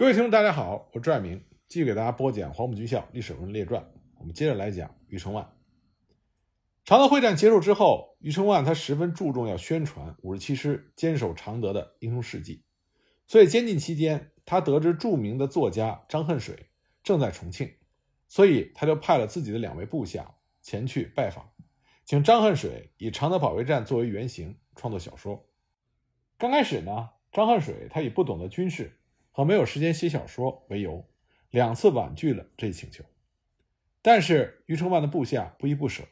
各位听众，大家好，我是朱爱明，继续给大家播讲《黄埔军校历史人物列传》。我们接着来讲余承万。常德会战结束之后，余承万他十分注重要宣传五十七师坚守常德的英雄事迹，所以监禁期间，他得知著名的作家张恨水正在重庆，所以他就派了自己的两位部下前去拜访，请张恨水以常德保卫战作为原型创作小说。刚开始呢，张恨水他以不懂得军事和没有时间写小说为由，两次婉拒了这一请求。但是余承万的部下不依不舍。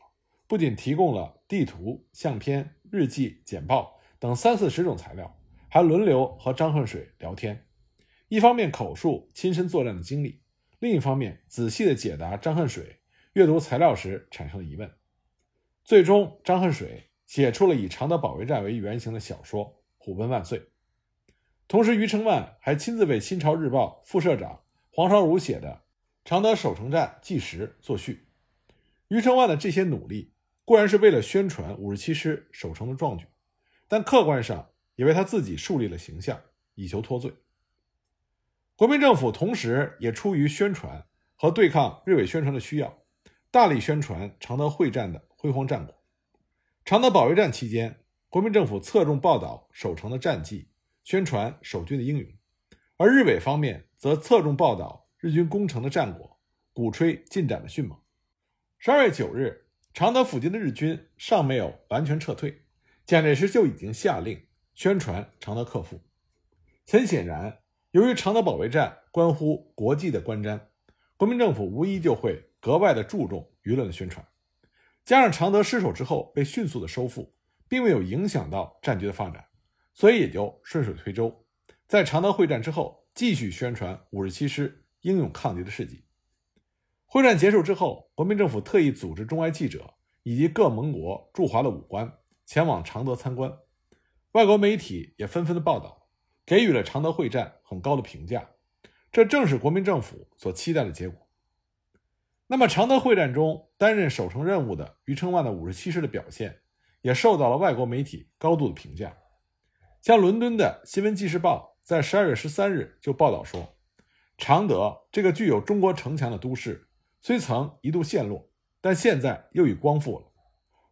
不仅提供了地图、相片、日记、简报等三四十种材料，还轮流和张恨水聊天，一方面口述亲身作战的经历，另一方面仔细的解答张恨水阅读材料时产生的疑问。最终，张恨水写出了以常德保卫战为原型的小说《虎贲万岁》。同时，余承万还亲自为《新潮日报》副社长黄绍儒写的《常德守城战纪实》作序。余承万的这些努力。固然是为了宣传五十七师守城的壮举，但客观上也为他自己树立了形象，以求脱罪。国民政府同时也出于宣传和对抗日伪宣传的需要，大力宣传常德会战的辉煌战果。常德保卫战期间，国民政府侧重报道守城的战绩，宣传守军的英勇；而日伪方面则侧重报道日军攻城的战果，鼓吹进展的迅猛。十二月九日。常德附近的日军尚没有完全撤退，蒋介石就已经下令宣传常德克复。很显然，由于常德保卫战关乎国际的观瞻，国民政府无疑就会格外的注重舆论的宣传。加上常德失守之后被迅速的收复，并没有影响到战局的发展，所以也就顺水推舟，在常德会战之后继续宣传五十七师英勇抗敌的事迹。会战结束之后，国民政府特意组织中外记者以及各盟国驻华的武官前往常德参观，外国媒体也纷纷的报道，给予了常德会战很高的评价。这正是国民政府所期待的结果。那么，常德会战中担任守城任务的余承万的五十七师的表现，也受到了外国媒体高度的评价。像伦敦的新闻纪事报在十二月十三日就报道说，常德这个具有中国城墙的都市。虽曾一度陷落，但现在又已光复了。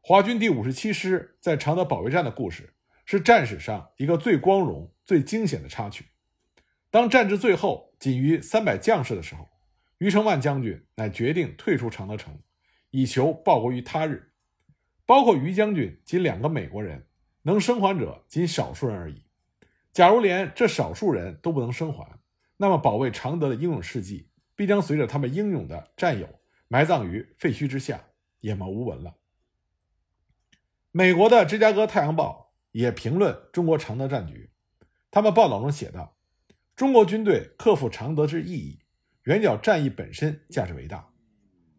华军第五十七师在常德保卫战的故事，是战史上一个最光荣、最惊险的插曲。当战至最后仅余三百将士的时候，余承万将军乃决定退出常德城，以求报国于他日。包括余将军及两个美国人，能生还者仅少数人而已。假如连这少数人都不能生还，那么保卫常德的英勇事迹。必将随着他们英勇的战友埋葬于废墟之下，湮没无闻了。美国的《芝加哥太阳报》也评论中国常德战局，他们报道中写道：“中国军队克服常德之意义，远较战役本身价值为大。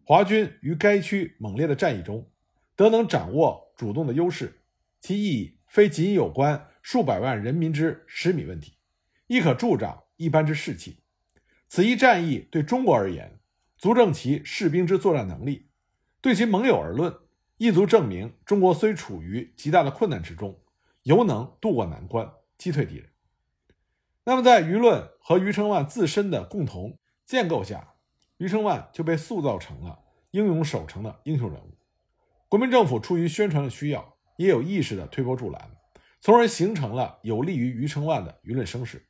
华军于该区猛烈的战役中，得能掌握主动的优势，其意义非仅有关数百万人民之食米问题，亦可助长一般之士气。”此一战役对中国而言，足证其士兵之作战能力；对其盟友而论，亦足证明中国虽处于极大的困难之中，犹能渡过难关，击退敌人。那么，在舆论和余承万自身的共同建构下，余承万就被塑造成了英勇守城的英雄人物。国民政府出于宣传的需要，也有意识的推波助澜，从而形成了有利于余承万的舆论声势。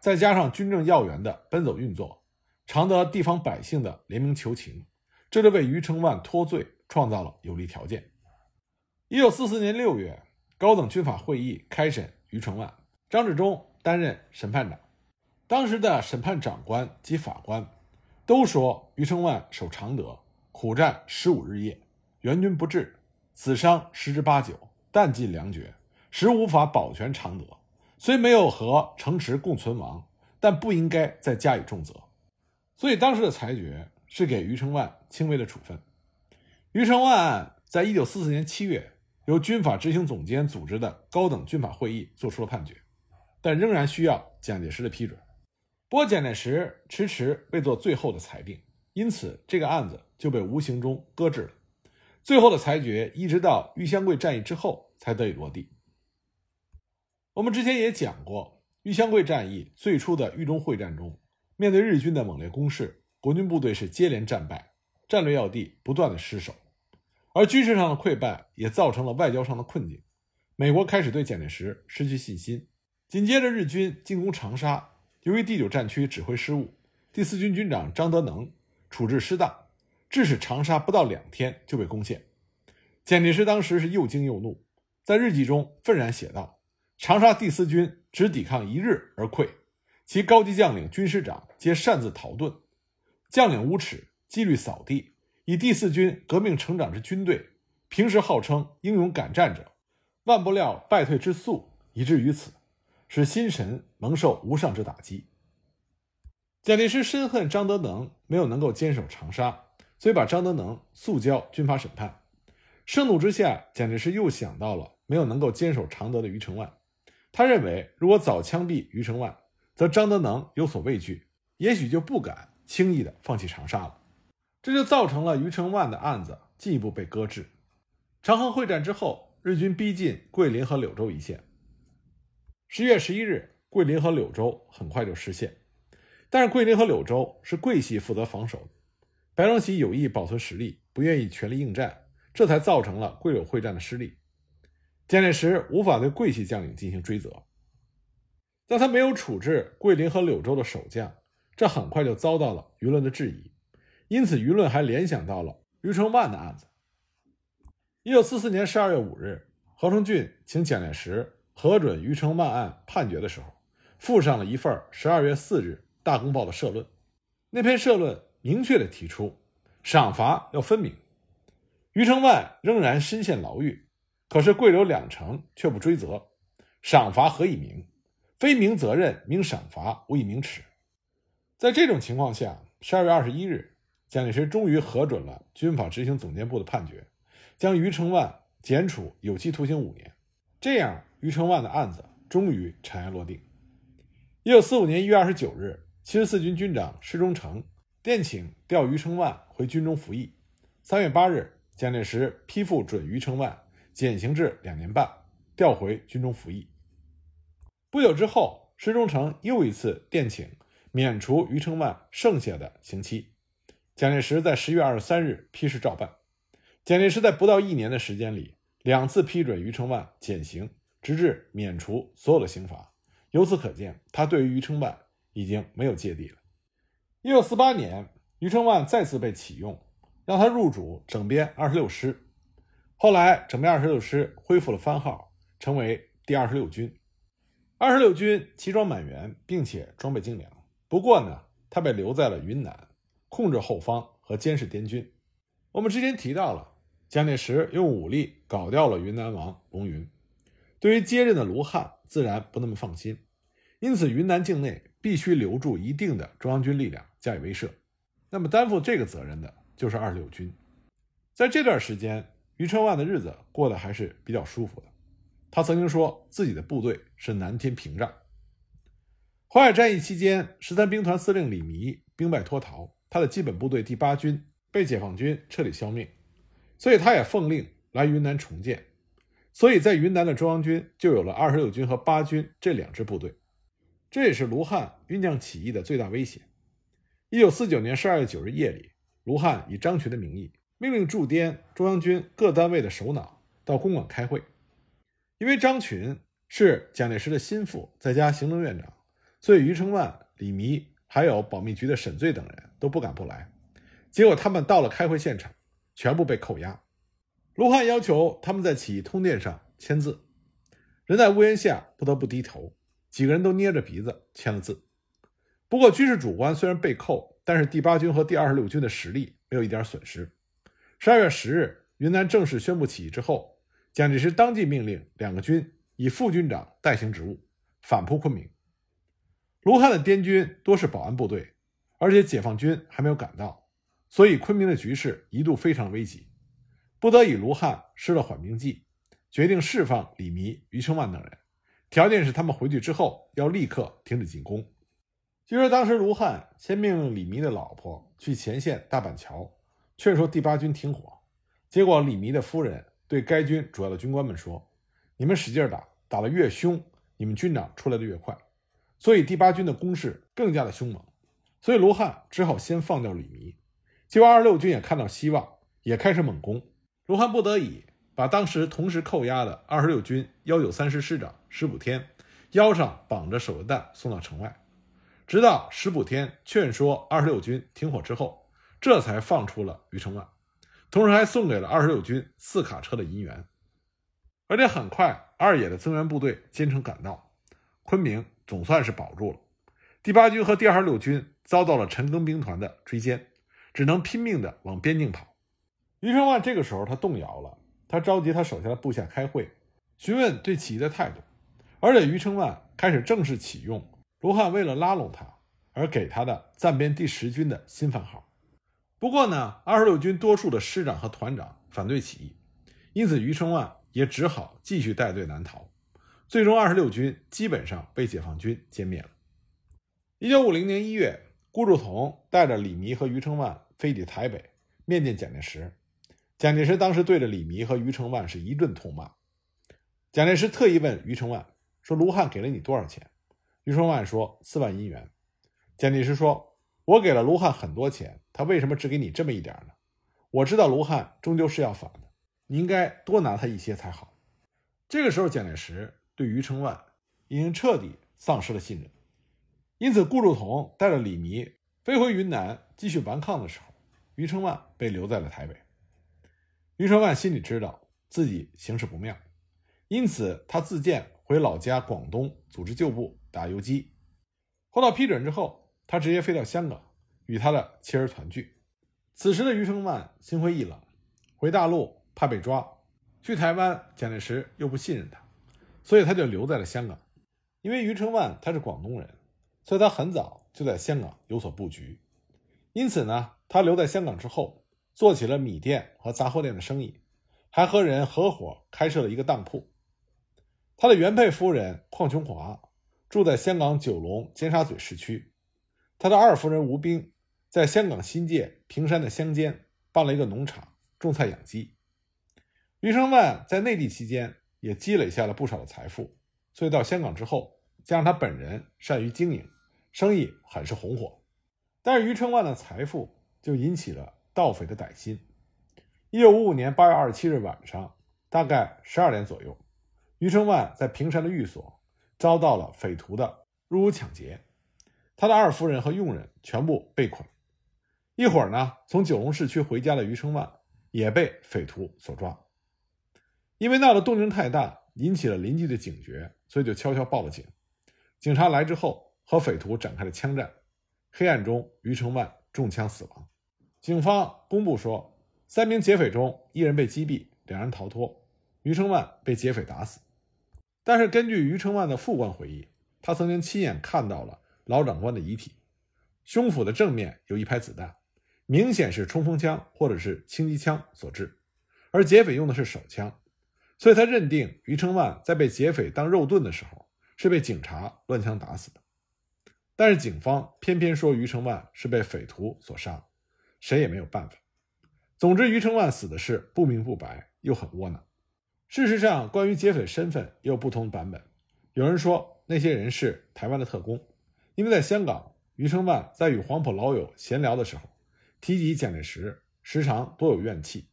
再加上军政要员的奔走运作，常德地方百姓的联名求情，这就为余承万脱罪创造了有利条件。一九四四年六月，高等军法会议开审余承万，张治中担任审判长。当时的审判长官及法官都说，余承万守常德，苦战十五日夜，援军不至，死伤十之八九，弹尽粮绝，实无法保全常德。虽没有和城池共存亡，但不应该再加以重责，所以当时的裁决是给余承万轻微的处分。余承万案在一九四四年七月由军法执行总监组织的高等军法会议作出了判决，但仍然需要蒋介石的批准。不过蒋介石迟迟未做最后的裁定，因此这个案子就被无形中搁置了。最后的裁决一直到玉香桂战役之后才得以落地。我们之前也讲过，玉香桂战役最初的豫中会战中，面对日军的猛烈攻势，国军部队是接连战败，战略要地不断的失守，而军事上的溃败也造成了外交上的困境。美国开始对蒋介石失去信心。紧接着，日军进攻长沙，由于第九战区指挥失误，第四军军长张德能处置失当，致使长沙不到两天就被攻陷。蒋介石当时是又惊又怒，在日记中愤然写道：“长沙第四军只抵抗一日而溃，其高级将领、军师长皆擅自逃遁，将领无耻，纪律扫地，以第四军革命成长之军队，平时号称英勇敢战者。”万不料败退之速，以至于此，使心神蒙受无上之打击。蒋介石深恨张德能没有能够坚守长沙，所以把张德能速交军法审判。盛怒之下，蒋介石又想到了没有能够坚守常德的余承万。他认为，如果早枪毙余承万，则张德能有所畏惧，也许就不敢轻易的放弃长沙了。这就造成了余承万的案子进一步被搁置。长衡会战之后。日军逼近桂林和柳州一线。十月十一日，桂林和柳州很快就失陷。但是桂林和柳州是桂系负责防守的，白崇禧有意保存实力，不愿意全力应战，这才造成了桂柳会战的失利。蒋介石无法对桂系将领进行追责，但他没有处置桂林和柳州的守将，这很快就遭到了舆论的质疑。因此，舆论还联想到了余承万的案子。一九四四年十二月五日，何成俊请蒋介石核准余承万案判决的时候，附上了一份十二月四日《大公报》的社论。那篇社论明确的提出，赏罚要分明。余承万仍然身陷牢狱，可是桂柳两城却不追责，赏罚何以明？非明责任，明赏罚，无以明耻。在这种情况下，十二月二十一日，蒋介石终于核准了军法执行总监部的判决。将余承万减处有期徒刑五年，这样余承万的案子终于尘埃落定。一九四五年一月二十九日，七十四军军长施中诚电请调余承万回军中服役。三月八日，蒋介石批复准余承万减刑至两年半，调回军中服役。不久之后，施中诚又一次电请免除余承万剩下的刑期。蒋介石在十月二十三日批示照办。蒋介石在不到一年的时间里，两次批准余承万减刑，直至免除所有的刑罚。由此可见，他对于余承万已经没有芥蒂了。一九四八年，余承万再次被启用，让他入主整编二十六师。后来，整编二十六师恢复了番号，成为第二十六军。二十六军齐装满员，并且装备精良。不过呢，他被留在了云南，控制后方和监视滇军。我们之前提到了。蒋介石用武力搞掉了云南王龙云，对于接任的卢汉自然不那么放心，因此云南境内必须留住一定的中央军力量加以威慑。那么担负这个责任的就是二十六军。在这段时间，余承万的日子过得还是比较舒服的。他曾经说自己的部队是南天屏障。淮海战役期间，十三兵团司令李弥兵败脱逃，他的基本部队第八军被解放军彻底消灭。所以他也奉令来云南重建，所以在云南的中央军就有了二十六军和八军这两支部队，这也是卢汉酝酿起义的最大威胁。一九四九年十二月九日夜里，卢汉以张群的名义命令驻滇中央军各单位的首脑到公馆开会，因为张群是蒋介石的心腹，在家行政院长，所以余承万、李弥还有保密局的沈醉等人都不敢不来。结果他们到了开会现场。全部被扣押，卢汉要求他们在起义通电上签字，人在屋檐下不得不低头，几个人都捏着鼻子签了字。不过军事主官虽然被扣，但是第八军和第二十六军的实力没有一点损失。十二月十日，云南正式宣布起义之后，蒋介石当即命令两个军以副军长代行职务，反扑昆明。卢汉的滇军多是保安部队，而且解放军还没有赶到。所以，昆明的局势一度非常危急，不得已，卢汉施了缓兵计，决定释放李弥、余承万等人，条件是他们回去之后要立刻停止进攻。据说当时卢汉先命令李弥的老婆去前线大板桥劝说第八军停火，结果李弥的夫人对该军主要的军官们说：“你们使劲打，打得越凶，你们军长出来的越快。”所以第八军的攻势更加的凶猛。所以卢汉只好先放掉李弥。结果二十六军也看到希望，也开始猛攻。卢汉不得已把当时同时扣押的二十六军幺九三师师长石补天腰上绑着手榴弹送到城外，直到石补天劝说二十六军停火之后，这才放出了余承万，同时还送给了二十六军四卡车的银元。而且很快，二野的增援部队兼程赶到，昆明总算是保住了。第八军和第二十六军遭到了陈赓兵团的追歼，只能拼命的往边境跑。余承万这个时候他动摇了，他召集他手下的部下开会，询问对起义的态度。而且余承万开始正式启用卢汉为了拉拢他而给他的暂编第十军的新番号。不过呢，二十六军多数的师长和团长反对起义，因此余承万。也只好继续带队南逃，最终二十六军基本上被解放军歼灭了。一九五零年一月，顾祝同带着李弥和余承万飞抵台北，面见蒋介石。蒋介石当时对着李弥和余承万是一顿痛骂。蒋介石特意问余承万说：“卢汉给了你多少钱？”余承万说：“四万银元。”蒋介石说：“我给了卢汉很多钱，他为什么只给你这么一点呢？我知道卢汉终究是要反的。”你应该多拿他一些才好。这个时候，蒋介石对余承万已经彻底丧失了信任，因此顾祝同带着李弥飞回云南继续顽抗的时候，余承万被留在了台北。余承万心里知道自己形势不妙，因此他自荐回老家广东组织旧部打游击。获到批准之后，他直接飞到香港与他的妻儿团聚。此时的余承万心灰意冷，回大陆。怕被抓，去台湾，蒋介石又不信任他，所以他就留在了香港。因为余承万他是广东人，所以他很早就在香港有所布局。因此呢，他留在香港之后，做起了米店和杂货店的生意，还和人合伙开设了一个当铺。他的原配夫人邝琼华住在香港九龙尖沙咀市区，他的二夫人吴冰在香港新界平山的乡间办了一个农场，种菜养鸡。余承万在内地期间也积累下了不少的财富，所以到香港之后，加上他本人善于经营，生意很是红火。但是余承万的财富就引起了盗匪的歹心。一九五五年八月二十七日晚上，大概十二点左右，余承万在平山的寓所遭到了匪徒的入屋抢劫，他的二夫人和佣人全部被捆。一会儿呢，从九龙市区回家的余承万也被匪徒所抓。因为闹得动静太大，引起了邻居的警觉，所以就悄悄报了警。警察来之后，和匪徒展开了枪战。黑暗中，余承万中枪死亡。警方公布说，三名劫匪中一人被击毙，两人逃脱，余承万被劫匪打死。但是，根据余承万的副官回忆，他曾经亲眼看到了老长官的遗体，胸腹的正面有一排子弹，明显是冲锋枪或者是轻机枪所致，而劫匪用的是手枪。所以他认定余承万在被劫匪当肉盾的时候是被警察乱枪打死的，但是警方偏偏说余承万是被匪徒所杀，谁也没有办法。总之，余承万死的事不明不白，又很窝囊。事实上，关于劫匪身份也有不同版本。有人说那些人是台湾的特工，因为在香港，余承万在与黄埔老友闲聊的时候提及蒋介石，时常多有怨气。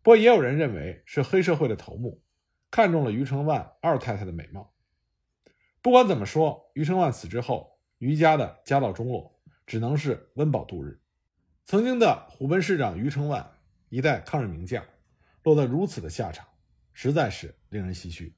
不过，也有人认为是黑社会的头目看中了余承万二太太的美貌。不管怎么说，余承万死之后，余家的家道中落，只能是温饱度日。曾经的虎贲市长余承万，一代抗日名将，落得如此的下场，实在是令人唏嘘。